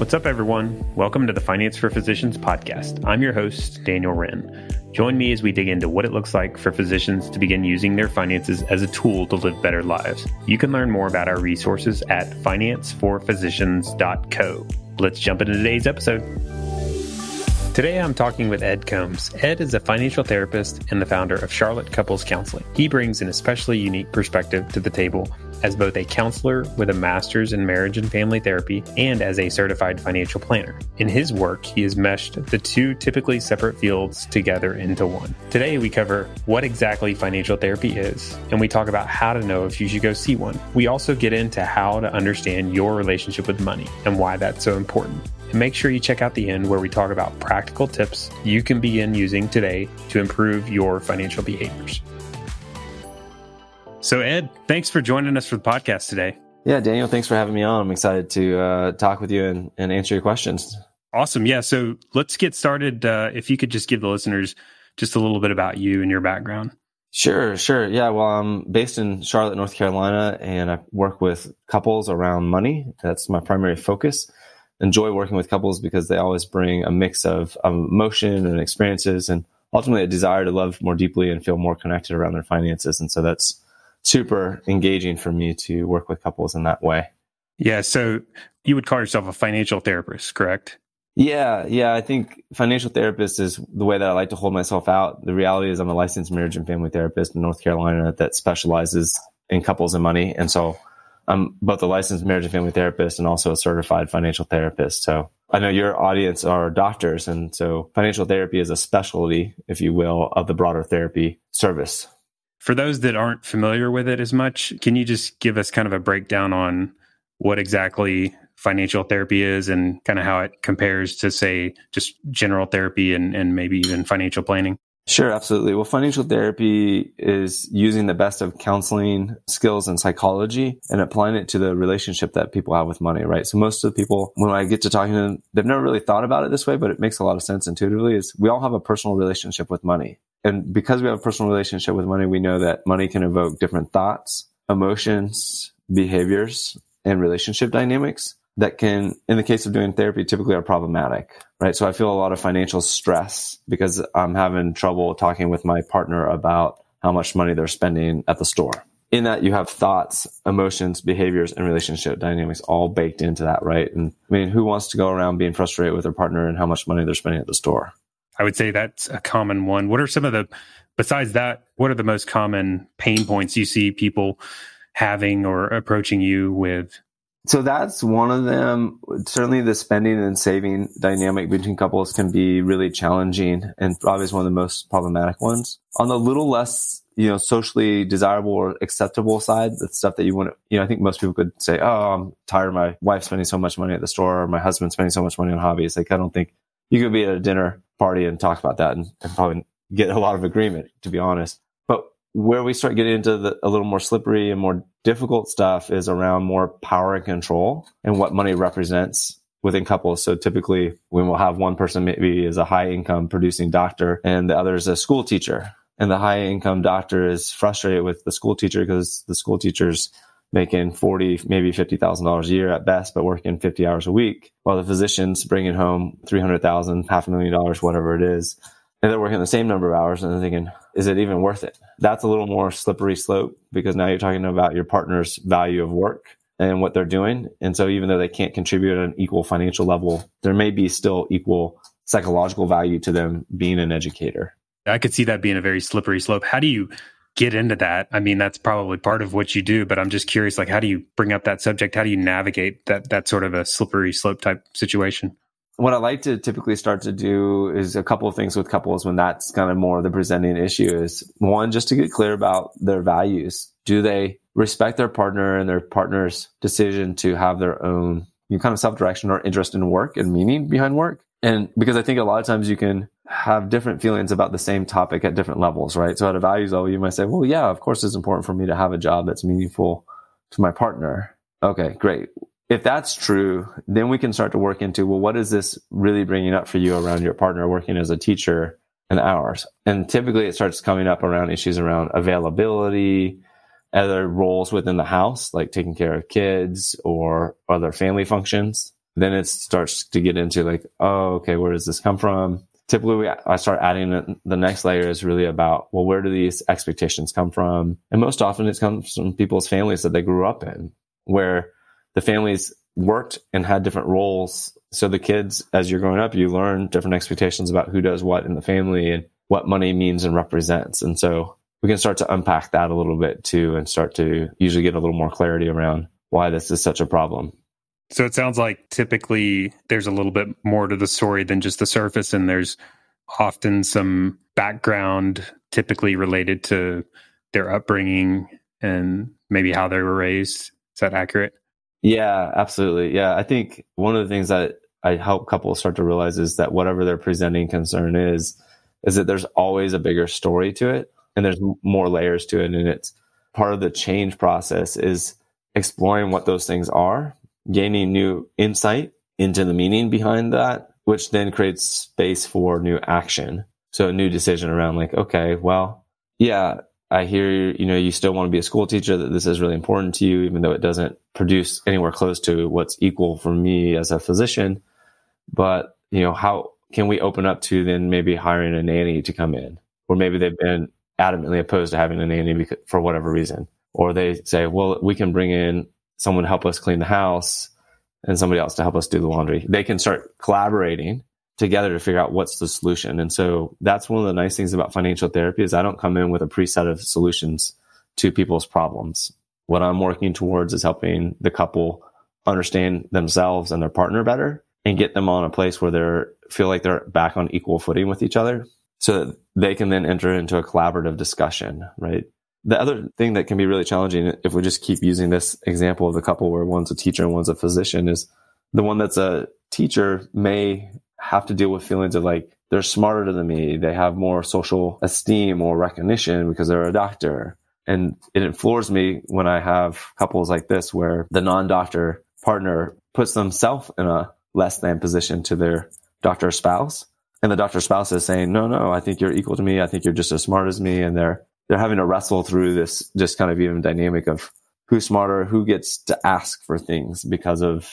What's up, everyone? Welcome to the Finance for Physicians podcast. I'm your host, Daniel Wren. Join me as we dig into what it looks like for physicians to begin using their finances as a tool to live better lives. You can learn more about our resources at financeforphysicians.co. Let's jump into today's episode. Today I'm talking with Ed Coambs. Ed is a financial therapist and the founder of Charlotte Couples Counseling. He brings an especially unique perspective to the table as both a counselor with a master's in marriage and family therapy and as a certified financial planner. In his work, he has meshed the two typically separate fields together into one. Today, we cover what exactly financial therapy is, and we talk about how to know if you should go see one. We also get into how to understand your relationship with money and why that's so important. And make sure you check out the end where we talk about practical tips you can begin using today to improve your financial behaviors. So, Ed, thanks for joining us for the podcast today. Yeah, Daniel, thanks for having me on. I'm excited to uh, talk with you and, and, answer your questions. Awesome. Yeah. So, let's get started. Uh, if you could just give the listeners just a little bit about you and your background. Sure, sure. Yeah, well, I'm based in Charlotte, North Carolina, and I work with couples around money. That's my primary focus. Enjoy working with couples because they always bring a mix of, of emotion and experiences and ultimately a desire to love more deeply and feel more connected around their finances. And so that's super engaging for me to work with couples in that way. Yeah. So you would call yourself a financial therapist, correct? Yeah. Yeah. I think financial therapist is the way that I like to hold myself out. The reality is I'm a licensed marriage and family therapist in North Carolina that specializes in couples and money. And so I'm both a licensed marriage and family therapist and also a certified financial therapist. So I know your audience are doctors. And so financial therapy is a specialty, if you will, of the broader therapy service. For those that aren't familiar with it as much, can you just give us kind of a breakdown on what exactly financial therapy is and kind of how it compares to, say, just general therapy and, and maybe even financial planning? Sure, absolutely. Well, financial therapy is using the best of counseling skills and psychology and applying it to the relationship that people have with money, right? So most of the people, when I get to talking to them, they've never really thought about it this way, but it makes a lot of sense intuitively is we all have a personal relationship with money. And because we have a personal relationship with money, we know that money can evoke different thoughts, emotions, behaviors, and relationship dynamics that can, in the case of doing therapy, typically are problematic, right? So I feel a lot of financial stress because I'm having trouble talking with my partner about how much money they're spending at the store. In that you have thoughts, emotions, behaviors, and relationship dynamics all baked into that, right? And I mean, who wants to go around being frustrated with their partner and how much money they're spending at the store? I would say that's a common one. What are some of the, besides that, what are the most common pain points you see people having or approaching you with? So that's one of them. Certainly the spending and saving dynamic between couples can be really challenging and probably is one of the most problematic ones. On the little less, you know, socially desirable or acceptable side, the stuff that you want to, you know, I think most people could say, Oh, I'm tired of my wife spending so much money at the store or my husband spending so much money on hobbies. Like, I don't think you could be at a dinner party and talk about that and, and probably get a lot of agreement, to be honest. But where we start getting into the, a little more slippery and more difficult stuff is around more power and control and what money represents within couples. So typically when we'll have one person maybe is a high income producing doctor and the other is a school teacher. And the high income doctor is frustrated with the school teacher because the school teacher's making 40, maybe $50,000 a year at best, but working 50 hours a week while the physician's bringing home 300,000, half a million dollars, whatever it is. And they're working the same number of hours and they're thinking, is it even worth it? That's a little more slippery slope because now you're talking about your partner's value of work and what they're doing. And so even though they can't contribute at an equal financial level, there may be still equal psychological value to them being an educator. I could see that being a very slippery slope. How do you get into that. I mean, that's probably part of what you do, but I'm just curious, like, how do you bring up that subject? How do you navigate that, that sort of a slippery slope type situation? What I like to typically start to do is a couple of things with couples when that's kind of more the presenting issue is one, just to get clear about their values. Do they respect their partner and their partner's decision to have their own kind of self direction or interest in work and meaning behind work? And because I think a lot of times you can have different feelings about the same topic at different levels, right? So at a values level, you might say, well, yeah, of course it's important for me to have a job that's meaningful to my partner. Okay, great. If that's true, then we can start to work into, well, what is this really bringing up for you around your partner working as a teacher and hours? And typically it starts coming up around issues around availability, other roles within the house, like taking care of kids or other family functions Then it starts to get into like, oh, okay, where does this come from? Typically, we, I start adding the next layer is really about, well, where do these expectations come from? And most often it comes from people's families that they grew up in, where the families worked and had different roles. So the kids, as you're growing up, you learn different expectations about who does what in the family and what money means and represents. And so we can start to unpack that a little bit too and start to usually get a little more clarity around why this is such a problem. So it sounds like typically there's a little bit more to the story than just the surface, and there's often some background typically related to their upbringing and maybe how they were raised. Is that accurate? Yeah, absolutely. Yeah. I think one of the things that I help couples start to realize is that whatever their presenting concern is, is that there's always a bigger story to it and there's more layers to it. And it's part of the change process is exploring what those things are, gaining new insight into the meaning behind that, which then creates space for new action. So a new decision around like, okay, well, yeah, I hear, you You know, you still want to be a school teacher, that this is really important to you, even though it doesn't produce anywhere close to what's equal for me as a physician. But, you know, how can we open up to then maybe hiring a nanny to come in? Or maybe they've been adamantly opposed to having a nanny for whatever reason. Or they say, well, we can bring in someone to help us clean the house and somebody else to help us do the laundry. They can start collaborating together to figure out what's the solution. And so that's one of the nice things about financial therapy is I don't come in with a preset of solutions to people's problems. What I'm working towards is helping the couple understand themselves and their partner better and get them on a place where they feel like they're back on equal footing with each other so that they can then enter into a collaborative discussion, right? The other thing that can be really challenging if we just keep using this example of the couple where one's a teacher and one's a physician is the one that's a teacher may have to deal with feelings of like they're smarter than me. They have more social esteem or recognition because they're a doctor. And it floors me when I have couples like this where the non-doctor partner puts themselves in a less than position to their doctor spouse. And the doctor spouse is saying, no, no, I think you're equal to me. I think you're just as smart as me. And they're, they're having to wrestle through this just kind of even dynamic of who's smarter, who gets to ask for things because of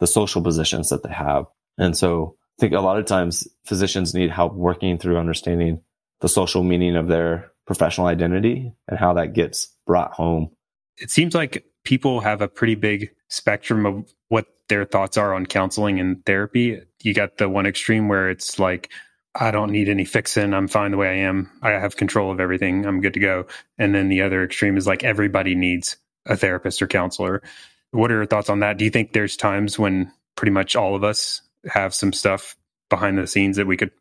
the social positions that they have. And so I think a lot of times physicians need help working through understanding the social meaning of their professional identity and how that gets brought home. It seems like people have a pretty big spectrum of what their thoughts are on counseling and therapy. You got the one extreme where it's like, I don't need any fixing. I'm fine the way I am. I have control of everything. I'm good to go. And then the other extreme is like everybody needs a therapist or counselor. What are your thoughts on that? Do you think there's times when pretty much all of us have some stuff behind the scenes that we could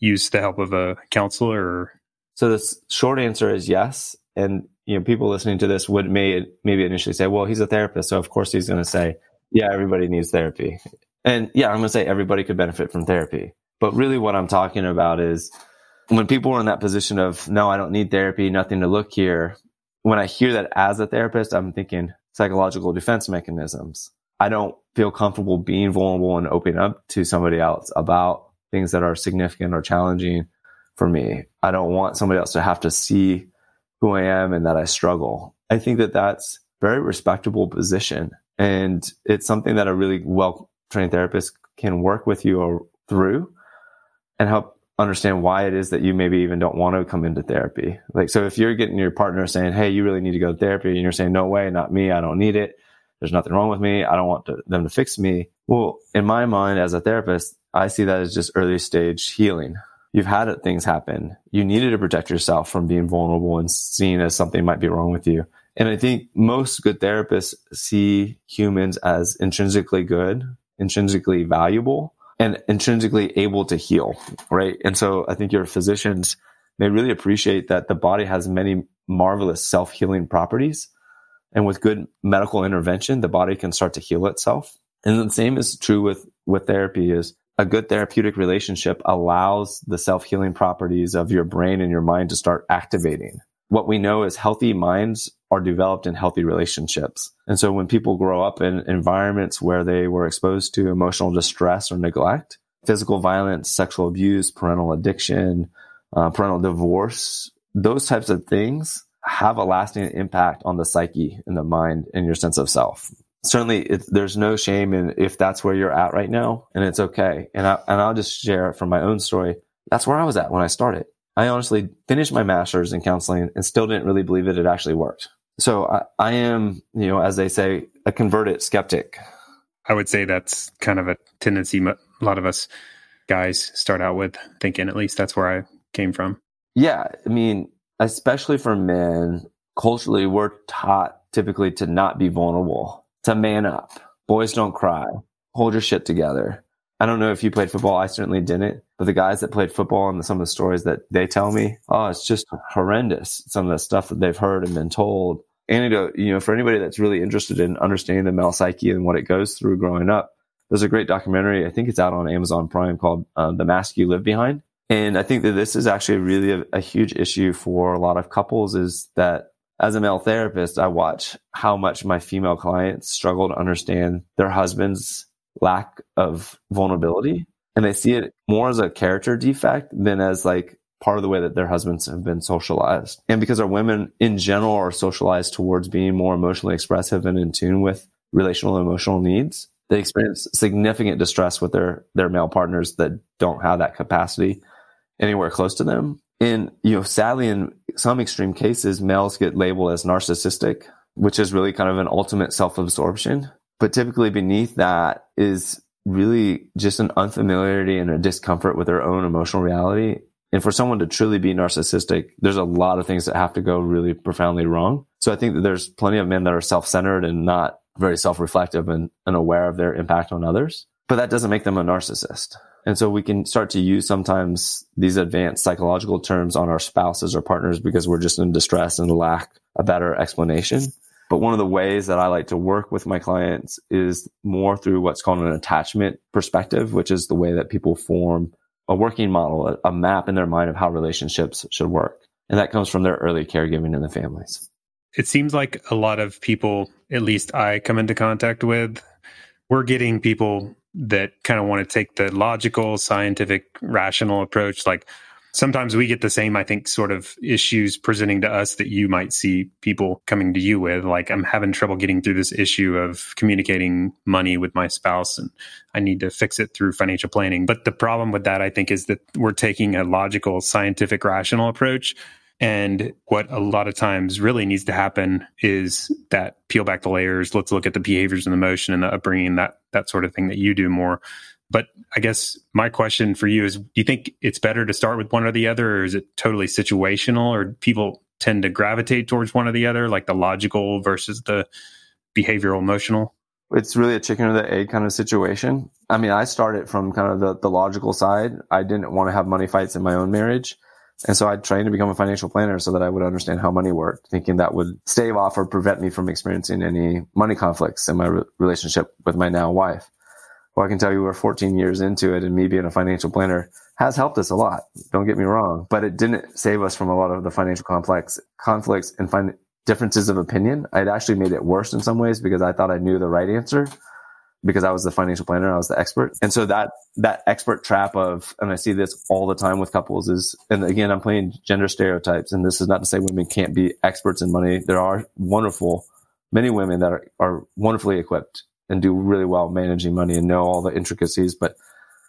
use the help of a counselor or? so the short answer is yes and you know people listening to this would may maybe initially say well he's a therapist so of course he's going to say yeah everybody needs therapy and yeah i'm going to say everybody could benefit from therapy but really what i'm talking about is when people are in that position of no i don't need therapy nothing to look here when i hear that as a therapist i'm thinking psychological defense mechanisms I don't feel comfortable being vulnerable and opening up to somebody else about things that are significant or challenging for me. I don't want somebody else to have to see who I am and that I struggle. I think that that's very respectable position. And it's something that a really well trained therapist can work with you or through and help understand why it is that you maybe even don't want to come into therapy. Like, so if you're getting your partner saying, Hey, you really need to go to therapy and you're saying, no way, not me. I don't need it there's nothing wrong with me. I don't want to, them to fix me. Well, in my mind as a therapist, I see that as just early stage healing. You've had things happen. You needed to protect yourself from being vulnerable and seen as something might be wrong with you. And I think most good therapists see humans as intrinsically good, intrinsically valuable, and intrinsically able to heal, right? And so I think your physicians may really appreciate that the body has many marvelous self healing properties and with good medical intervention, the body can start to heal itself. And the same is true with, with therapy is a good therapeutic relationship allows the self-healing properties of your brain and your mind to start activating. What we know is healthy minds are developed in healthy relationships. And so when people grow up in environments where they were exposed to emotional distress or neglect, physical violence, sexual abuse, parental addiction, uh, parental divorce, those types of things have a lasting impact on the psyche and the mind and your sense of self. certainly it, there's no shame in if that's where you're at right now and it's okay. And I, and I'll just share it from my own story. That's where I was at when I started. I honestly finished my master's in counseling and still didn't really believe that it had actually worked. So I, I am, you know, as they say, a converted skeptic. I would say that's kind of a tendency a lot of us guys start out with thinking, at least that's where I came from. Yeah. I mean, especially for men, culturally, we're taught typically to not be vulnerable, to man up. Boys don't cry. Hold your shit together. I don't know if you played football. I certainly didn't. But the guys that played football and some of the stories that they tell me, oh, it's just horrendous. Some of the stuff that they've heard and been told. Anecdote, you know, for anybody that's really interested in understanding the male psyche and what it goes through growing up, there's a great documentary. I think it's out on Amazon Prime called uh, "The Mask You Live Behind," and I think that this is actually really a, a huge issue for a lot of couples. Is that as a male therapist, I watch how much my female clients struggle to understand their husband's lack of vulnerability. And they see it more as a character defect than as like part of the way that their husbands have been socialized. And because our women in general are socialized towards being more emotionally expressive and in tune with relational and emotional needs, they experience significant distress with their, their male partners that don't have that capacity anywhere close to them. And, you know, sadly, in some extreme cases, males get labeled as narcissistic, which is really kind of an ultimate self absorption. But typically beneath that is really just an unfamiliarity and a discomfort with their own emotional reality. And for someone to truly be narcissistic, there's a lot of things that have to go really profoundly wrong. So I think that there's plenty of men that are self-centered and not very self-reflective and, and aware of their impact on others. But that doesn't make them a narcissist. And so we can start to use sometimes these advanced psychological terms on our spouses or partners because we're just in distress and lack a better explanation. But one of the ways that I like to work with my clients is more through what's called an attachment perspective, which is the way that people form a working model, a, map in their mind of how relationships should work. And that comes from their early caregiving in the families. It seems like a lot of people, at least I come into contact with, we're getting people that kind of want to take the logical, scientific, rational approach. Like, sometimes we get the same, I think, sort of issues presenting to us that you might see people coming to you with. Like, I'm having trouble getting through this issue of communicating money with my spouse, and I need to fix it through financial planning. But the problem with that, I think, is that we're taking a logical, scientific, rational approach. And what a lot of times really needs to happen is that peel back the layers. Let's look at the behaviors and the motion and the upbringing, that that sort of thing that you do more but I guess my question for you is do you think it's better to start with one or the other, or is it totally situational, or people tend to gravitate towards one or the other, like the logical versus the behavioral emotional? It's really a chicken or the egg kind of situation. I mean, I started from kind of the, the logical side. I didn't want to have money fights in my own marriage. And so I trained to become a financial planner so that I would understand how money worked, thinking that would stave off or prevent me from experiencing any money conflicts in my re- relationship with my now wife. Well, I can tell you we're 14 years into it and me being a financial planner has helped us a lot. Don't get me wrong, but it didn't save us from a lot of the financial complex conflicts and find differences of opinion. It actually made it worse in some ways because I thought I knew the right answer because I was the financial planner, I was the expert. And so that, that expert trap of, and I see this all the time with couples is, and again, I'm playing gender stereotypes. And this is not to say women can't be experts in money. There are wonderful, many women that are, are wonderfully equipped and do really well managing money and know all the intricacies. But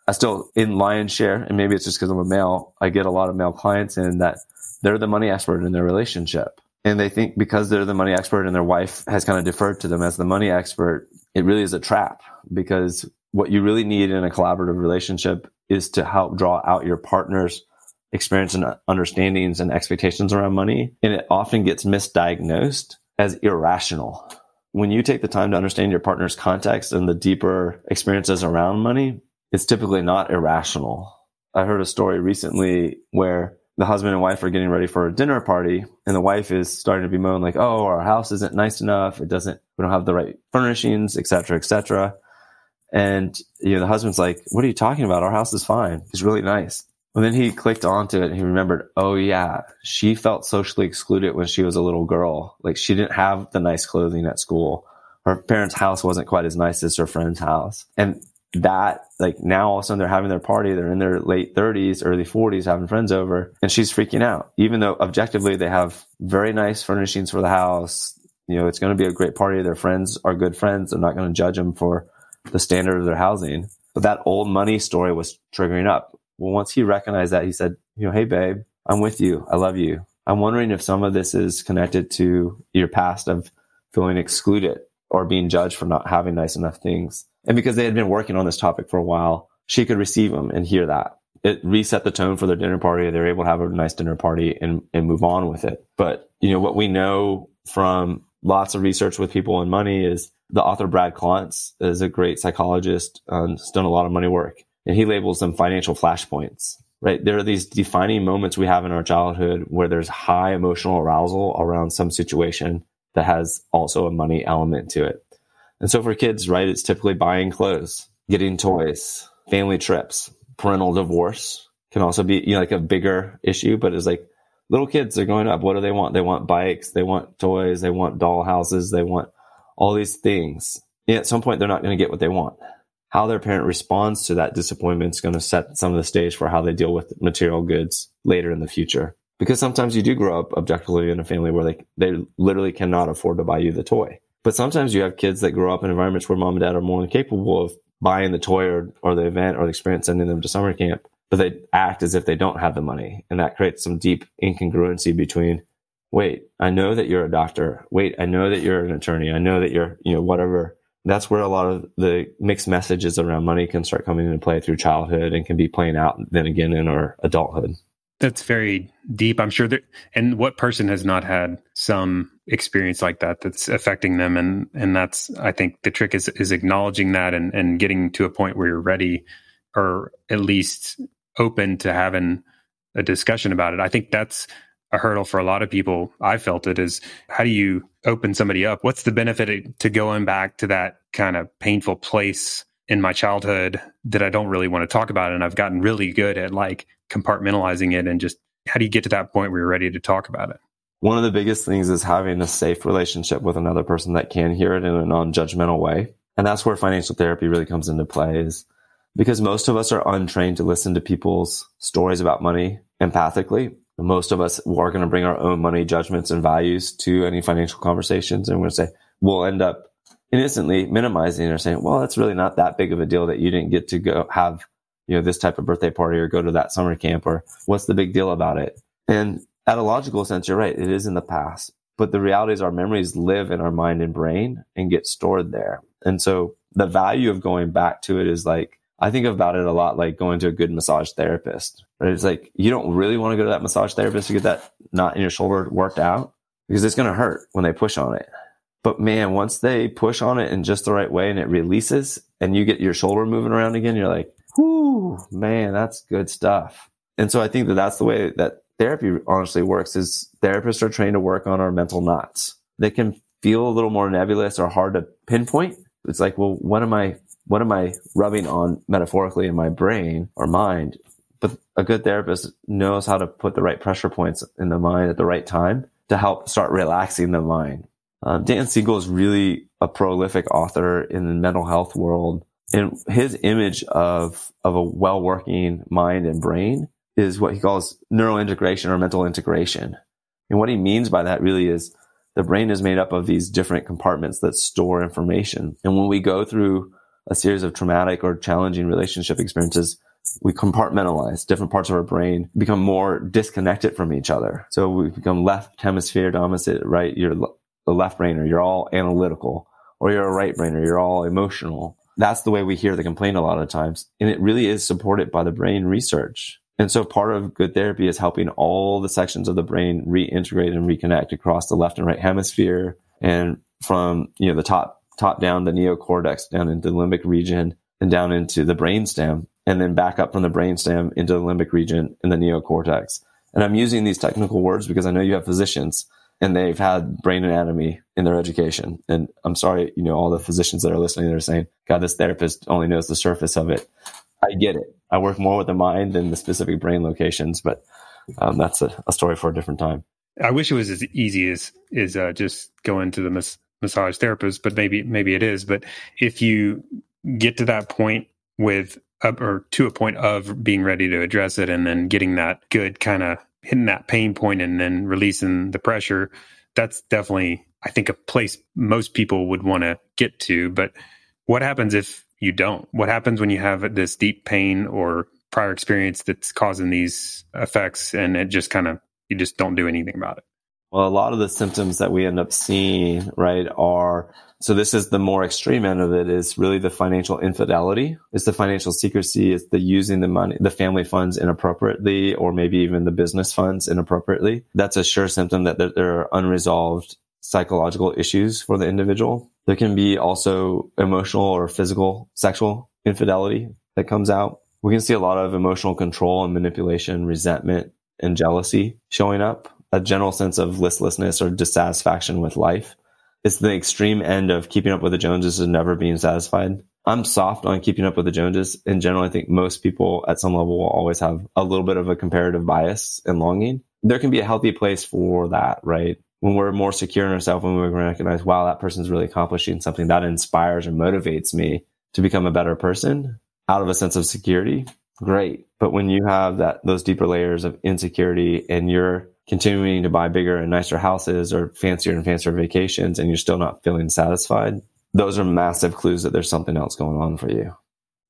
I still, in lion's share, and maybe it's just because I'm a male, I get a lot of male clients in that they're the money expert in their relationship. And they think because they're the money expert and their wife has kind of deferred to them as the money expert, it really is a trap because what you really need in a collaborative relationship is to help draw out your partner's experience and uh, understandings and expectations around money. And it often gets misdiagnosed as irrational when you take the time to understand your partner's context and the deeper experiences around money, it's typically not irrational. I heard a story recently where the husband and wife are getting ready for a dinner party and the wife is starting to be moan like, Oh, our house isn't nice enough. It doesn't, we don't have the right furnishings, etc., etc. And, you know, the husband's like, what are you talking about? Our house is fine. It's really nice. And then he clicked onto it and he remembered, oh yeah, she felt socially excluded when she was a little girl. Like she didn't have the nice clothing at school. Her parents' house wasn't quite as nice as her friend's house. And that, like now all of a sudden they're having their party. They're in their late thirties, early forties, having friends over and she's freaking out. Even though objectively they have very nice furnishings for the house. You know, it's going to be a great party. Their friends are good friends. They're not going to judge them for the standard of their housing. But that old money story was triggering up. Well, once he recognized that, he said, you know, hey, babe, I'm with you. I love you. I'm wondering if some of this is connected to your past of feeling excluded or being judged for not having nice enough things. And because they had been working on this topic for a while, she could receive them and hear that. It reset the tone for their dinner party. They were able to have a nice dinner party and, and move on with it. But, you know, what we know from lots of research with people and money is the author Brad Klontz is a great psychologist and has done a lot of money work. And he labels them financial flashpoints right? There are these defining moments we have in our childhood where there's high emotional arousal around some situation that has also a money element to it. And so for kids, right, it's typically buying clothes, getting toys, family trips, parental divorce can also be, you know, like a bigger issue, but it's like little kids are going up. What do they want? They want bikes. They want toys. They want doll houses. They want all these things. And at some point, they're not going to get what they want how their parent responds to that disappointment is going to set some of the stage for how they deal with material goods later in the future. Because sometimes you do grow up objectively in a family where they, they literally cannot afford to buy you the toy. But sometimes you have kids that grow up in environments where mom and dad are more than capable of buying the toy or, or the event or the experience, sending them to summer camp, but they act as if they don't have the money. And that creates some deep incongruency between, wait, I know that you're a doctor. Wait, I know that you're an attorney. I know that you're, you know, whatever that's where a lot of the mixed messages around money can start coming into play through childhood and can be playing out then again in our adulthood. That's very deep. I'm sure that, and what person has not had some experience like that that's affecting them? And, and that's, I think the trick is, is acknowledging that and, and getting to a point where you're ready or at least open to having a discussion about it. I think that's a hurdle for a lot of people. I felt it is how do you open somebody up? What's the benefit to going back to that kind of painful place in my childhood that I don't really want to talk about? And I've gotten really good at like compartmentalizing it and just how do you get to that point where you're ready to talk about it? One of the biggest things is having a safe relationship with another person that can hear it in a non judgmental way. And that's where financial therapy really comes into play is because most of us are untrained to listen to people's stories about money empathically most of us are going to bring our own money judgments and values to any financial conversations. And we're going to say, we'll end up innocently minimizing or saying, well, it's really not that big of a deal that you didn't get to go have, you know, this type of birthday party or go to that summer camp or what's the big deal about it? And at a logical sense, you're right. It is in the past, but the reality is our memories live in our mind and brain and get stored there. And so the value of going back to it is like, I think about it a lot like going to a good massage therapist. Right? It's like you don't really want to go to that massage therapist to get that knot in your shoulder worked out because it's going to hurt when they push on it. But man, once they push on it in just the right way and it releases and you get your shoulder moving around again, you're like, whoo, man, that's good stuff. And so I think that that's the way that therapy honestly works is therapists are trained to work on our mental knots. They can feel a little more nebulous or hard to pinpoint. It's like, well, what am I what am I rubbing on metaphorically in my brain or mind? But a good therapist knows how to put the right pressure points in the mind at the right time to help start relaxing the mind. Uh, Dan Siegel is really a prolific author in the mental health world. And his image of, of a well working mind and brain is what he calls neurointegration or mental integration. And what he means by that really is the brain is made up of these different compartments that store information. And when we go through a series of traumatic or challenging relationship experiences, we compartmentalize different parts of our brain, become more disconnected from each other. So we become left hemisphere dominant, right? You're the left brainer, you're all analytical, or you're a right brainer, you're all emotional. That's the way we hear the complaint a lot of times. And it really is supported by the brain research. And so part of good therapy is helping all the sections of the brain reintegrate and reconnect across the left and right hemisphere and from, you know, the top top down the neocortex down into the limbic region and down into the brainstem and then back up from the brainstem into the limbic region and the neocortex. And I'm using these technical words because I know you have physicians and they've had brain anatomy in their education. And I'm sorry, you know, all the physicians that are listening, they're saying, God, this therapist only knows the surface of it. I get it. I work more with the mind than the specific brain locations, but um, that's a, a, story for a different time. I wish it was as easy as is uh, just going to the mis- massage therapist, but maybe maybe it is. But if you get to that point with or to a point of being ready to address it, and then getting that good kind of hitting that pain point, and then releasing the pressure, that's definitely I think, a place most people would want to get to. But what happens if you don't? What happens when you have this deep pain or prior experience that's causing these effects and it just kind of, you just don't do anything about it? Well, a lot of the symptoms that we end up seeing, right, are so this is the more extreme end of it is really the financial infidelity. It's the financial secrecy. It's the using the money, the family funds inappropriately, or maybe even the business funds inappropriately. That's a sure symptom that there are unresolved psychological issues for the individual. There can be also emotional or physical sexual infidelity that comes out. We can see a lot of emotional control and manipulation, resentment and jealousy showing up, a general sense of listlessness or dissatisfaction with life it's the extreme end of keeping up with the Joneses and never being satisfied. I'm soft on keeping up with the Joneses. In general, I think most people at some level will always have a little bit of a comparative bias and longing. There can be a healthy place for that, right? When we're more secure in ourselves, when we recognize, wow, that person's really accomplishing something that inspires or motivates me to become a better person out of a sense of security, great. But when you have that, those deeper layers of insecurity and you're continuing to buy bigger and nicer houses or fancier and fancier vacations and you're still not feeling satisfied, those are massive clues that there's something else going on for you.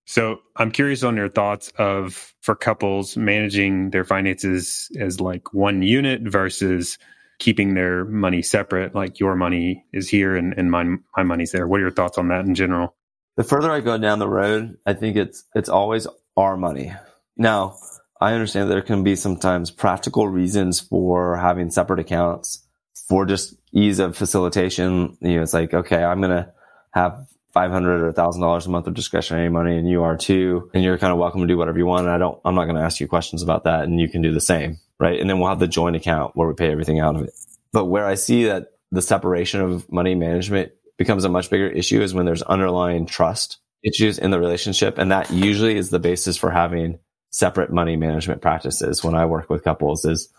So I'm curious on your thoughts of for couples managing their finances as like one unit versus keeping their money separate, like your money is here and, and my my money's there. What are your thoughts on that in general? The further I go down the road, I think it's it's always our money. Now, I understand there can be sometimes practical reasons for having separate accounts for just ease of facilitation. You know, it's like, okay, I'm going to have 500 or $1,000 a month of discretionary money and you are too. And you're kind of welcome to do whatever you want. And I don't, I'm not going to ask you questions about that. And you can do the same. Right. And then we'll have the joint account where we pay everything out of it. But where I see that the separation of money management becomes a much bigger issue is when there's underlying trust issues in the relationship. And that usually is the basis for having separate money management practices when I work with couples is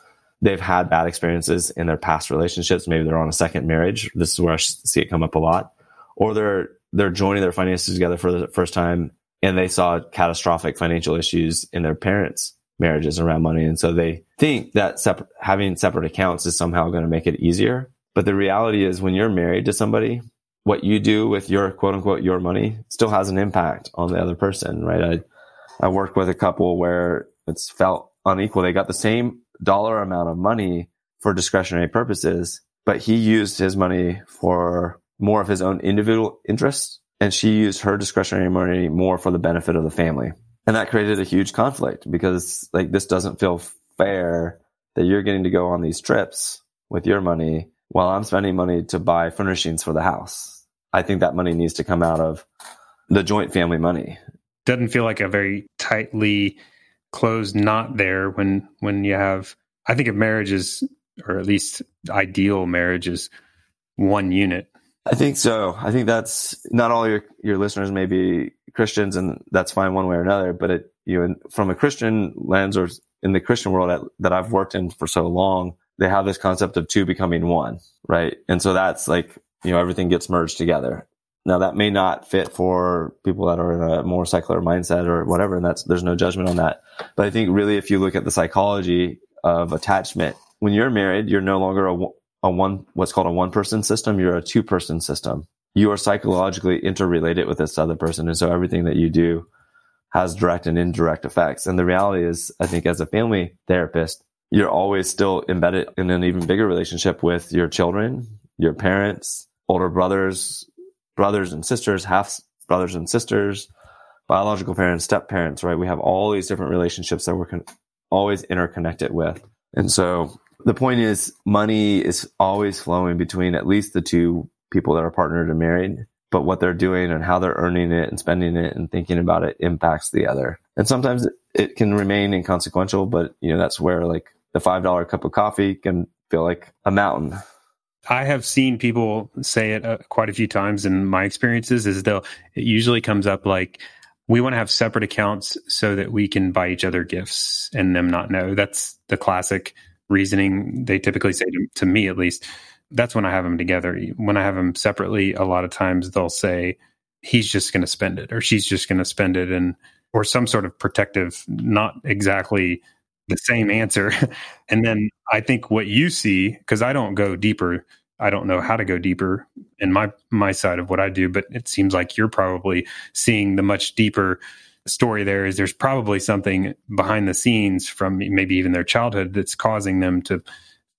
they've had bad experiences in their past relationships. Maybe they're on a second marriage. This is where I see it come up a lot. Or they're, they're joining their finances together for the first time and they saw catastrophic financial issues in their parents' marriages around money. And so they think that having separate accounts is somehow going to make it easier. But the reality is when you're married to somebody, what you do with your quote unquote your money still has an impact on the other person, right? I, I worked with a couple where it's felt unequal. They got the same dollar amount of money for discretionary purposes, but he used his money for more of his own individual interests and she used her discretionary money more for the benefit of the family. And that created a huge conflict because like this doesn't feel fair that you're getting to go on these trips with your money while I'm spending money to buy furnishings for the house. I think that money needs to come out of the joint family money doesn't feel like a very tightly closed knot there when when you have I think of marriage is or at least ideal marriage is one unit. I think so. I think that's not all your your listeners may be Christians and that's fine one way or another, but it you know from a Christian lens or in the Christian world that I've worked in for so long, they have this concept of two becoming one, right? And so that's like, you know, everything gets merged together. Now that may not fit for people that are in a more secular mindset or whatever, and that's there's no judgment on that. But I think really, if you look at the psychology of attachment, when you're married, you're no longer a, a one what's called a one person system. You're a two person system. You are psychologically interrelated with this other person, and so everything that you do has direct and indirect effects. And the reality is, I think as a family therapist, you're always still embedded in an even bigger relationship with your children, your parents, older brothers, brothers and sisters, half brothers and sisters, biological parents, step parents, right? We have all these different relationships that we're con- always interconnected with. And so the point is money is always flowing between at least the two people that are partnered and married, but what they're doing and how they're earning it and spending it and thinking about it impacts the other. And sometimes it can remain inconsequential, but you know, that's where like the $5 cup of coffee can feel like a mountain I have seen people say it uh, quite a few times in my experiences is though it usually comes up like we want to have separate accounts so that we can buy each other gifts and them not know. That's the classic reasoning they typically say to, to me at least. That's when I have them together. When I have them separately, a lot of times they'll say he's just going to spend it or she's just going to spend it and or some sort of protective not exactly the same answer. and then I think what you see, because I don't go deeper I don't know how to go deeper in my my side of what I do, but it seems like you're probably seeing the much deeper story there is there's probably something behind the scenes from maybe even their childhood that's causing them to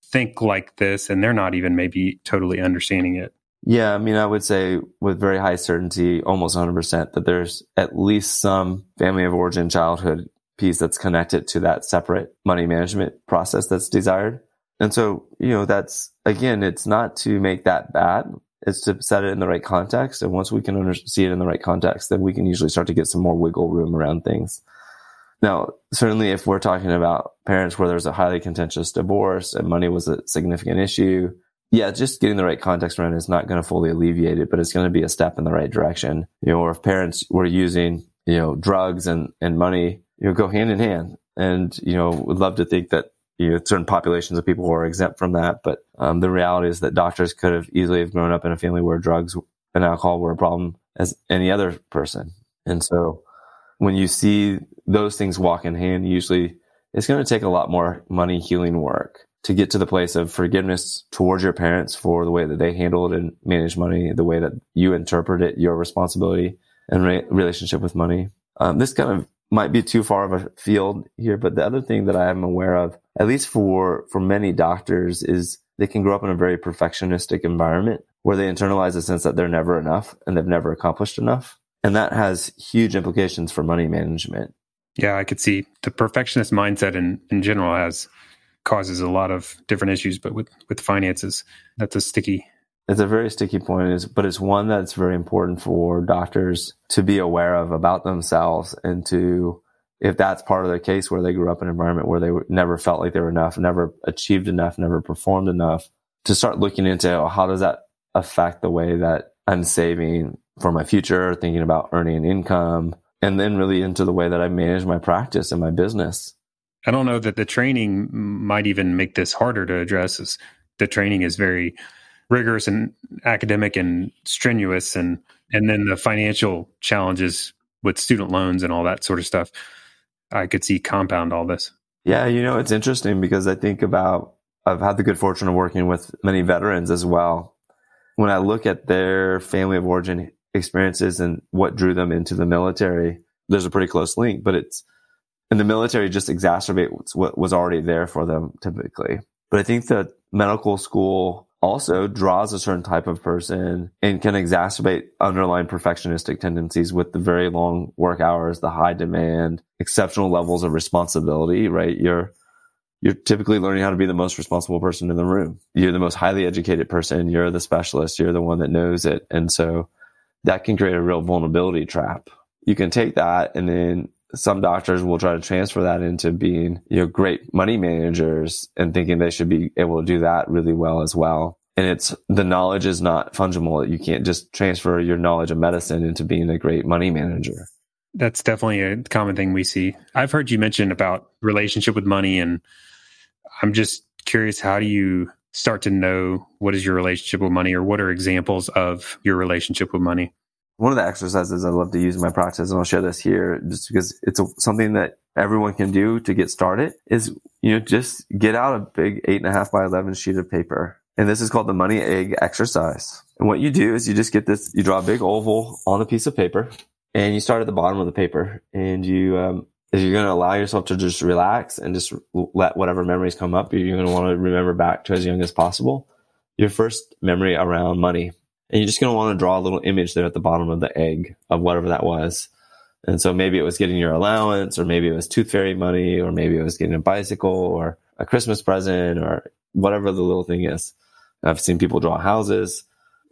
think like this and they're not even maybe totally understanding it. Yeah, I mean, I would say with very high certainty, almost 100%, that there's at least some family of origin childhood piece that's connected to that separate money management process that's desired. And so, you know, that's again, it's not to make that bad. It's to set it in the right context. And once we can under- see it in the right context, then we can usually start to get some more wiggle room around things. Now, certainly if we're talking about parents where there's a highly contentious divorce and money was a significant issue, yeah, just getting the right context around is not going to fully alleviate it, but it's going to be a step in the right direction. You know, or if parents were using, you know, drugs and, and money, you know, go hand in hand. And, you know, would love to think that, you know, certain populations of people are exempt from that. But um, the reality is that doctors could have easily have grown up in a family where drugs and alcohol were a problem as any other person. And so when you see those things walk in hand, usually it's going to take a lot more money healing work to get to the place of forgiveness towards your parents for the way that they handled and managed money, the way that you interpret it, your responsibility and re- relationship with money. Um, this kind of might be too far of a field here, but the other thing that I am aware of, at least for, for many doctors, is they can grow up in a very perfectionistic environment where they internalize the sense that they're never enough and they've never accomplished enough. And that has huge implications for money management. Yeah, I could see the perfectionist mindset in, in general has causes a lot of different issues, but with, with finances, that's a sticky. It's a very sticky point, but it's one that's very important for doctors to be aware of about themselves and to, if that's part of their case where they grew up in an environment where they never felt like they were enough, never achieved enough, never performed enough, to start looking into oh, how does that affect the way that I'm saving for my future, thinking about earning an income, and then really into the way that I manage my practice and my business. I don't know that the training might even make this harder to address. The training is very rigorous and academic and strenuous, and and then the financial challenges with student loans and all that sort of stuff. I could see compound all this. Yeah, you know, it's interesting because I think about I've had the good fortune of working with many veterans as well. When I look at their family of origin experiences and what drew them into the military, there's a pretty close link, but it's and the military just exacerbates what was already there for them typically. But I think that medical school also draws a certain type of person and can exacerbate underlying perfectionistic tendencies with the very long work hours, the high demand, exceptional levels of responsibility, right? You're you're typically learning how to be the most responsible person in the room. You're the most highly educated person. You're the specialist. You're the one that knows it. And so that can create a real vulnerability trap. You can take that and then some doctors will try to transfer that into being, you know, great money managers and thinking they should be able to do that really well as well. And it's the knowledge is not fungible. You can't just transfer your knowledge of medicine into being a great money manager. That's definitely a common thing we see. I've heard you mention about relationship with money and I'm just curious how do you start to know what is your relationship with money or what are examples of your relationship with money? One of the exercises I love to use in my practice, and I'll share this here just because it's a, something that everyone can do to get started is, you know, just get out a big eight and a half by 11 sheet of paper. And this is called the money egg exercise. And what you do is you just get this, you draw a big oval on a piece of paper and you start at the bottom of the paper and you, um, if you're going to allow yourself to just relax and just let whatever memories come up, you're going to want to remember back to as young as possible. Your first memory around money and you're just going to want to draw a little image there at the bottom of the egg of whatever that was. And so maybe it was getting your allowance, or maybe it was tooth fairy money, or maybe it was getting a bicycle or a Christmas present or whatever the little thing is. I've seen people draw houses,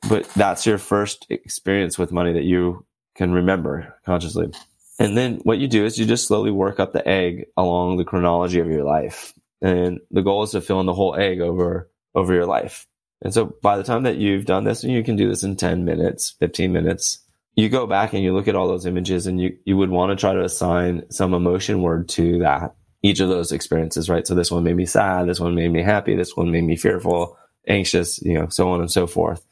but that's your first experience with money that you can remember consciously. And then what you do is you just slowly work up the egg along the chronology of your life. And the goal is to fill in the whole egg over, over your life. And so by the time that you've done this, and you can do this in 10 minutes, 15 minutes, you go back and you look at all those images and you, you would want to try to assign some emotion word to that, each of those experiences, right? So this one made me sad. This one made me happy. This one made me fearful, anxious, you know, so on and so forth.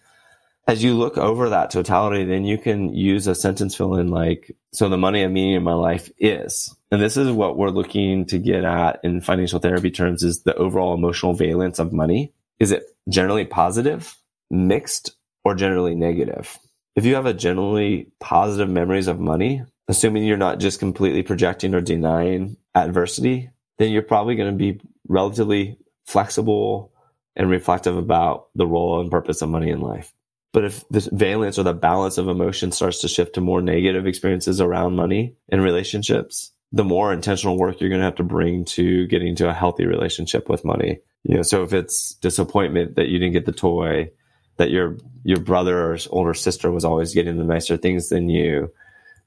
As you look over that totality, then you can use a sentence fill in like, so the money and meaning in my life is, and this is what we're looking to get at in financial therapy terms is the overall emotional valence of money is it generally positive mixed or generally negative. If you have a generally positive memories of money, assuming you're not just completely projecting or denying adversity, then you're probably going to be relatively flexible and reflective about the role and purpose of money in life. But if the valence or the balance of emotion starts to shift to more negative experiences around money and relationships, the more intentional work you're going to have to bring to getting to a healthy relationship with money. You know, so if it's disappointment that you didn't get the toy, that your your brother or older sister was always getting the nicer things than you,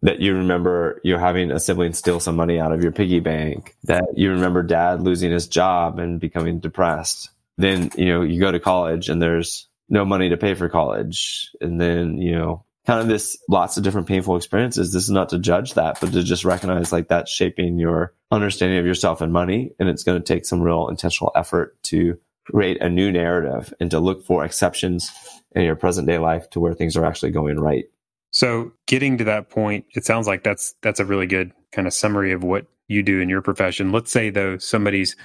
that you remember you're having a sibling steal some money out of your piggy bank, that you remember dad losing his job and becoming depressed. Then, you know, you go to college and there's no money to pay for college. And then, you know, kind of this lots of different painful experiences. This is not to judge that, but to just recognize like that's shaping your understanding of yourself and money. And it's going to take some real intentional effort to create a new narrative and to look for exceptions in your present day life to where things are actually going right. So getting to that point, it sounds like that's that's a really good kind of summary of what you do in your profession. Let's say though somebody's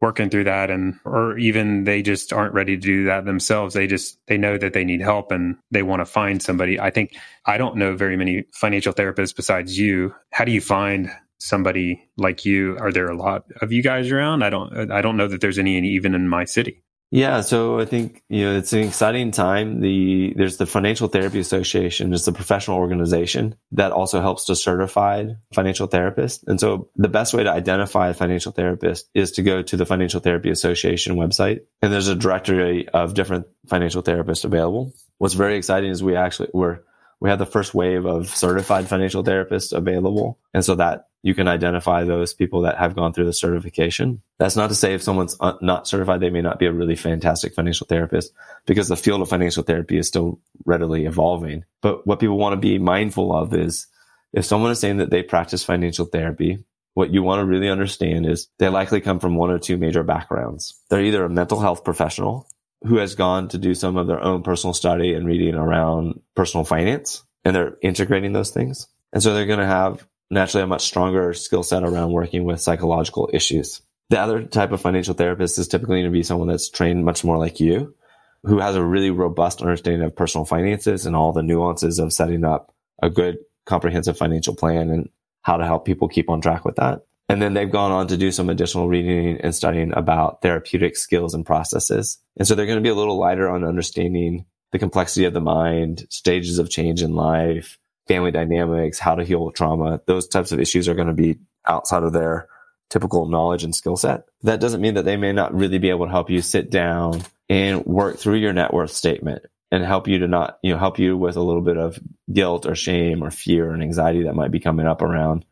working through that and or even they just aren't ready to do that themselves. They just they know that they need help and they want to find somebody. I think i don't know very many financial therapists besides you. How do you find somebody like you? Are there a lot of you guys around? I don't i don't know that there's any even in my city yeah, so I think you know it's an exciting time. The there's the Financial Therapy Association, it's a professional organization that also helps to certify financial therapists. And so the best way to identify a financial therapist is to go to the Financial Therapy Association website, and there's a directory of different financial therapists available. What's very exciting is we actually were we had the first wave of certified financial therapists available. And so that you can identify those people that have gone through the certification. That's not to say if someone's uh, not certified, they may not be a really fantastic financial therapist because the field of financial therapy is still readily evolving. But what people want to be mindful of is if someone is saying that they practice financial therapy, what you want to really understand is they likely come from one or two major backgrounds. They're either a mental health professional who has gone to do some of their own personal study and reading around personal finance and they're integrating those things. And so they're going to have naturally a much stronger skill set around working with psychological issues. The other type of financial therapist is typically going to be someone that's trained much more like you, who has a really robust understanding of personal finances and all the nuances of setting up a good comprehensive financial plan and how to help people keep on track with that. And then they've gone on to do some additional reading and studying about therapeutic skills and processes. And so they're going to be a little lighter on understanding the complexity of the mind, stages of change in life, family dynamics, how to heal trauma. Those types of issues are going to be outside of their typical knowledge and skill set. That doesn't mean that they may not really be able to help you sit down and work through your net worth statement and help you to not, you know, help you with a little bit of guilt or shame or fear and anxiety that might be coming up around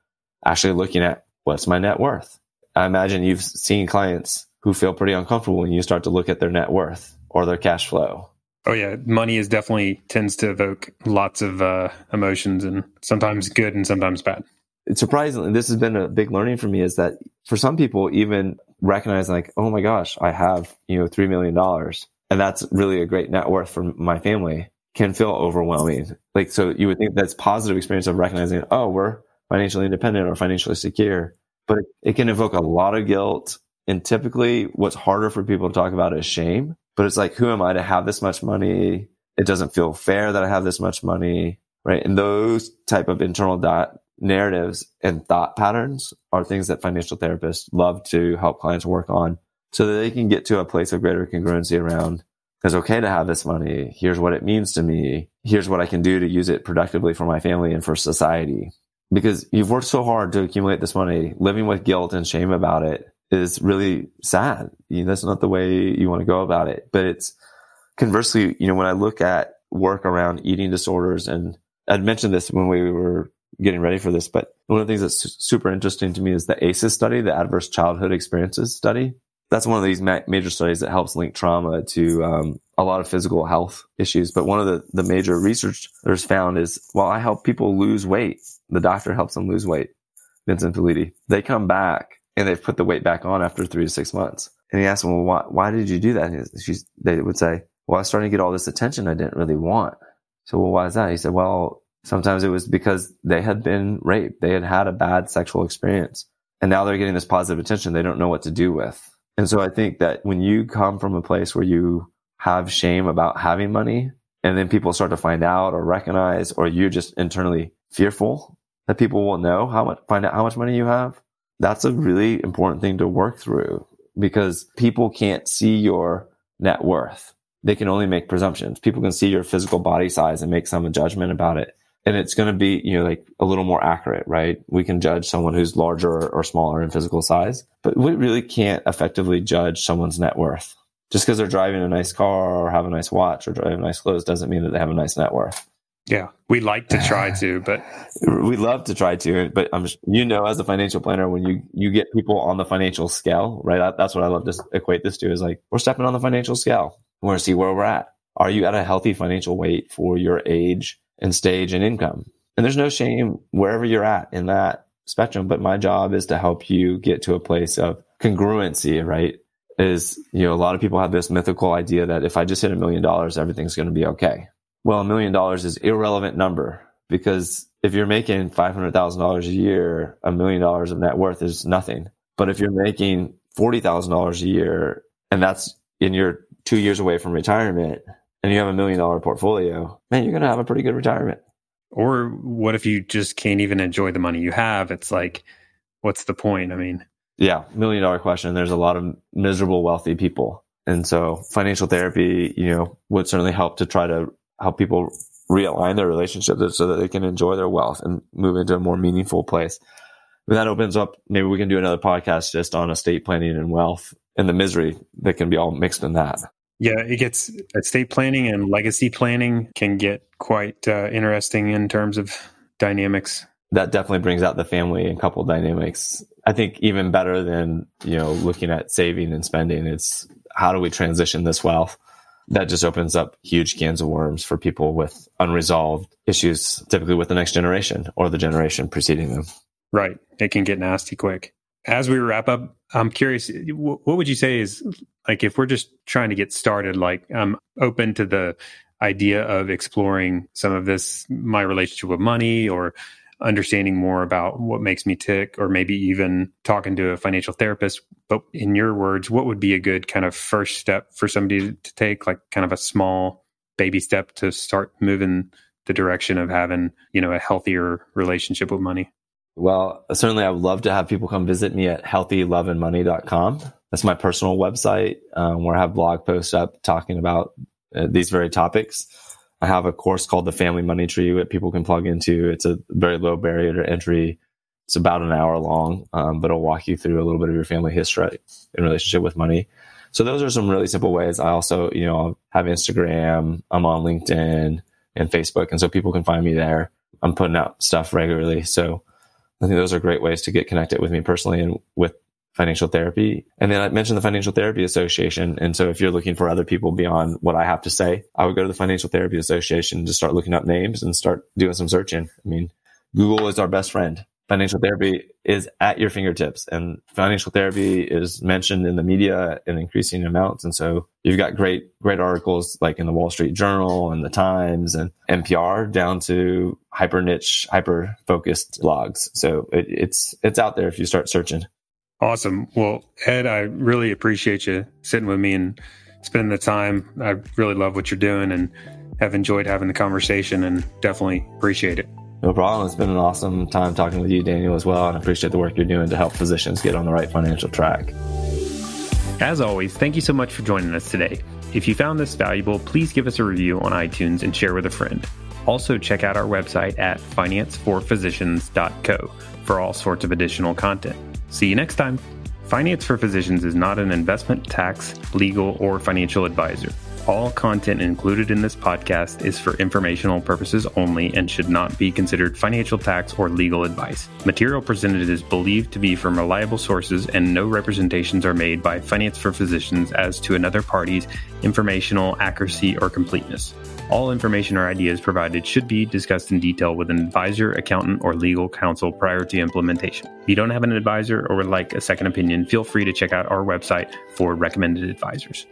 actually looking at what's my net worth? I imagine you've seen clients who feel pretty uncomfortable when you start to look at their net worth or their cash flow. Oh yeah, money is definitely tends to evoke lots of uh, emotions and sometimes good and sometimes bad. It's surprisingly, this has been a big learning for me is that for some people, even recognize like, oh my gosh, I have you know three million dollars, and that's really a great net worth for my family, can feel overwhelming. Like so, you would think that's positive experience of recognizing, oh, we're financially independent or financially secure. But it, can evoke a lot of guilt. And typically, what's harder for people to talk about is shame. But it's like, who am I to have this much money? It doesn't feel fair that I have this much money, right? And those type of internal dot narratives and thought patterns are things that financial therapists love to help clients work on so that they can get to a place of greater congruency around it's okay to have this money. Here's what it means to me. Here's what I can do to use it productively for my family and for society because you've worked so hard to accumulate this money, living with guilt and shame about it is really sad. You know, that's not the way you want to go about it. But it's conversely, you know, when I look at work around eating disorders, and I'd mentioned this when we were getting ready for this, but one of the things that's super interesting to me is the ACEs study, the Adverse Childhood Experiences study. That's one of these ma- major studies that helps link trauma to um, a lot of physical health issues. But one of the, the major researchers found is, well, I help people lose weight the doctor helps them lose weight, Vincent Felitti. They come back and they've put the weight back on after three to six months. And he asked them, well, why, why did you do that? And they would say, well, I was starting to get all this attention I didn't really want. So, well, why is that? He said, well, sometimes it was because they had been raped. They had had a bad sexual experience and now they're getting this positive attention they don't know what to do with. And so I think that when you come from a place where you have shame about having money and then people start to find out or recognize, or you're just internally fearful that people will know how much, find out how much money you have. That's a really important thing to work through because people can't see your net worth. They can only make presumptions. People can see your physical body size and make some judgment about it. And it's going to be, you know, like a little more accurate, right? We can judge someone who's larger or smaller in physical size, but we really can't effectively judge someone's net worth just because they're driving a nice car or have a nice watch or drive nice clothes doesn't mean that they have a nice net worth. Yeah, we like to try to, but we love to try to. But I'm, you know, as a financial planner, when you you get people on the financial scale, right? That's what I love to equate this to. Is like we're stepping on the financial scale. We want to see where we're at. Are you at a healthy financial weight for your age and stage and income? And there's no shame wherever you're at in that spectrum. But my job is to help you get to a place of congruency, right? is, you know, a lot of people have this mythical idea that if I just hit a million dollars, everything's going to be okay. Well, a million dollars is irrelevant number because if you're making $500,000 a year, a million dollars of net worth is nothing. But if you're making $40,000 a year and that's in your two years away from retirement and you have a million dollar portfolio, man, you're going to have a pretty good retirement. Or what if you just can't even enjoy the money you have? It's like, what's the point? I mean, yeah, million dollar question. There's a lot of miserable wealthy people. And so financial therapy, you know, would certainly help to try to help people realign their relationships so that they can enjoy their wealth and move into a more meaningful place. But that opens up, maybe we can do another podcast just on estate planning and wealth and the misery that can be all mixed in that. Yeah, it gets estate planning and legacy planning can get quite uh, interesting in terms of dynamics that definitely brings out the family and couple dynamics. I think even better than, you know, looking at saving and spending, it's how do we transition this wealth? That just opens up huge cans of worms for people with unresolved issues, typically with the next generation or the generation preceding them. Right. It can get nasty quick. As we wrap up, I'm curious, what would you say is like if we're just trying to get started, like I'm open to the idea of exploring some of this, my relationship with money or understanding more about what makes me tick, or maybe even talking to a financial therapist. But in your words, what would be a good kind of first step for somebody to take, like kind of a small baby step to start moving the direction of having, you know, a healthier relationship with money? Well, certainly I would love to have people come visit me at healthyloveandmoney.com. That's my personal website um, where I have blog posts up talking about uh, these very topics. I have a course called the Family Money Tree that people can plug into. It's a very low barrier to entry. It's about an hour long, um, but it'll walk you through a little bit of your family history in relationship with money. So those are some really simple ways. I also, you know, have Instagram. I'm on LinkedIn and Facebook, and so people can find me there. I'm putting out stuff regularly, so I think those are great ways to get connected with me personally and with financial therapy. And then I mentioned the Financial Therapy Association. And so if you're looking for other people beyond what I have to say, I would go to the Financial Therapy Association to start looking up names and start doing some searching. I mean, Google is our best friend. Financial therapy is at your fingertips and financial therapy is mentioned in the media in increasing amounts. And so you've got great, great articles like in the Wall Street Journal and the Times and NPR down to hyper niche, hyper focused blogs. So it, it's, it's out there if you start searching. Awesome. Well, Ed, I really appreciate you sitting with me and spending the time. I really love what you're doing and have enjoyed having the conversation and definitely appreciate it. No problem. It's been an awesome time talking with you, Daniel, as well. And I appreciate the work you're doing to help physicians get on the right financial track. As always, thank you so much for joining us today. If you found this valuable, please give us a review on iTunes and share with a friend. Also, check out our website at financeforphysicians.co for all sorts of additional content. See you next time. Finance for Physicians is not an investment, tax, legal, or financial advisor. All content included in this podcast is for informational purposes only and should not be considered financial tax or legal advice. Material presented is believed to be from reliable sources, and no representations are made by Finance for Physicians as to another party's informational accuracy or completeness. All information or ideas provided should be discussed in detail with an advisor, accountant, or legal counsel prior to implementation. If you don't have an advisor or would like a second opinion, feel free to check out our website for recommended advisors.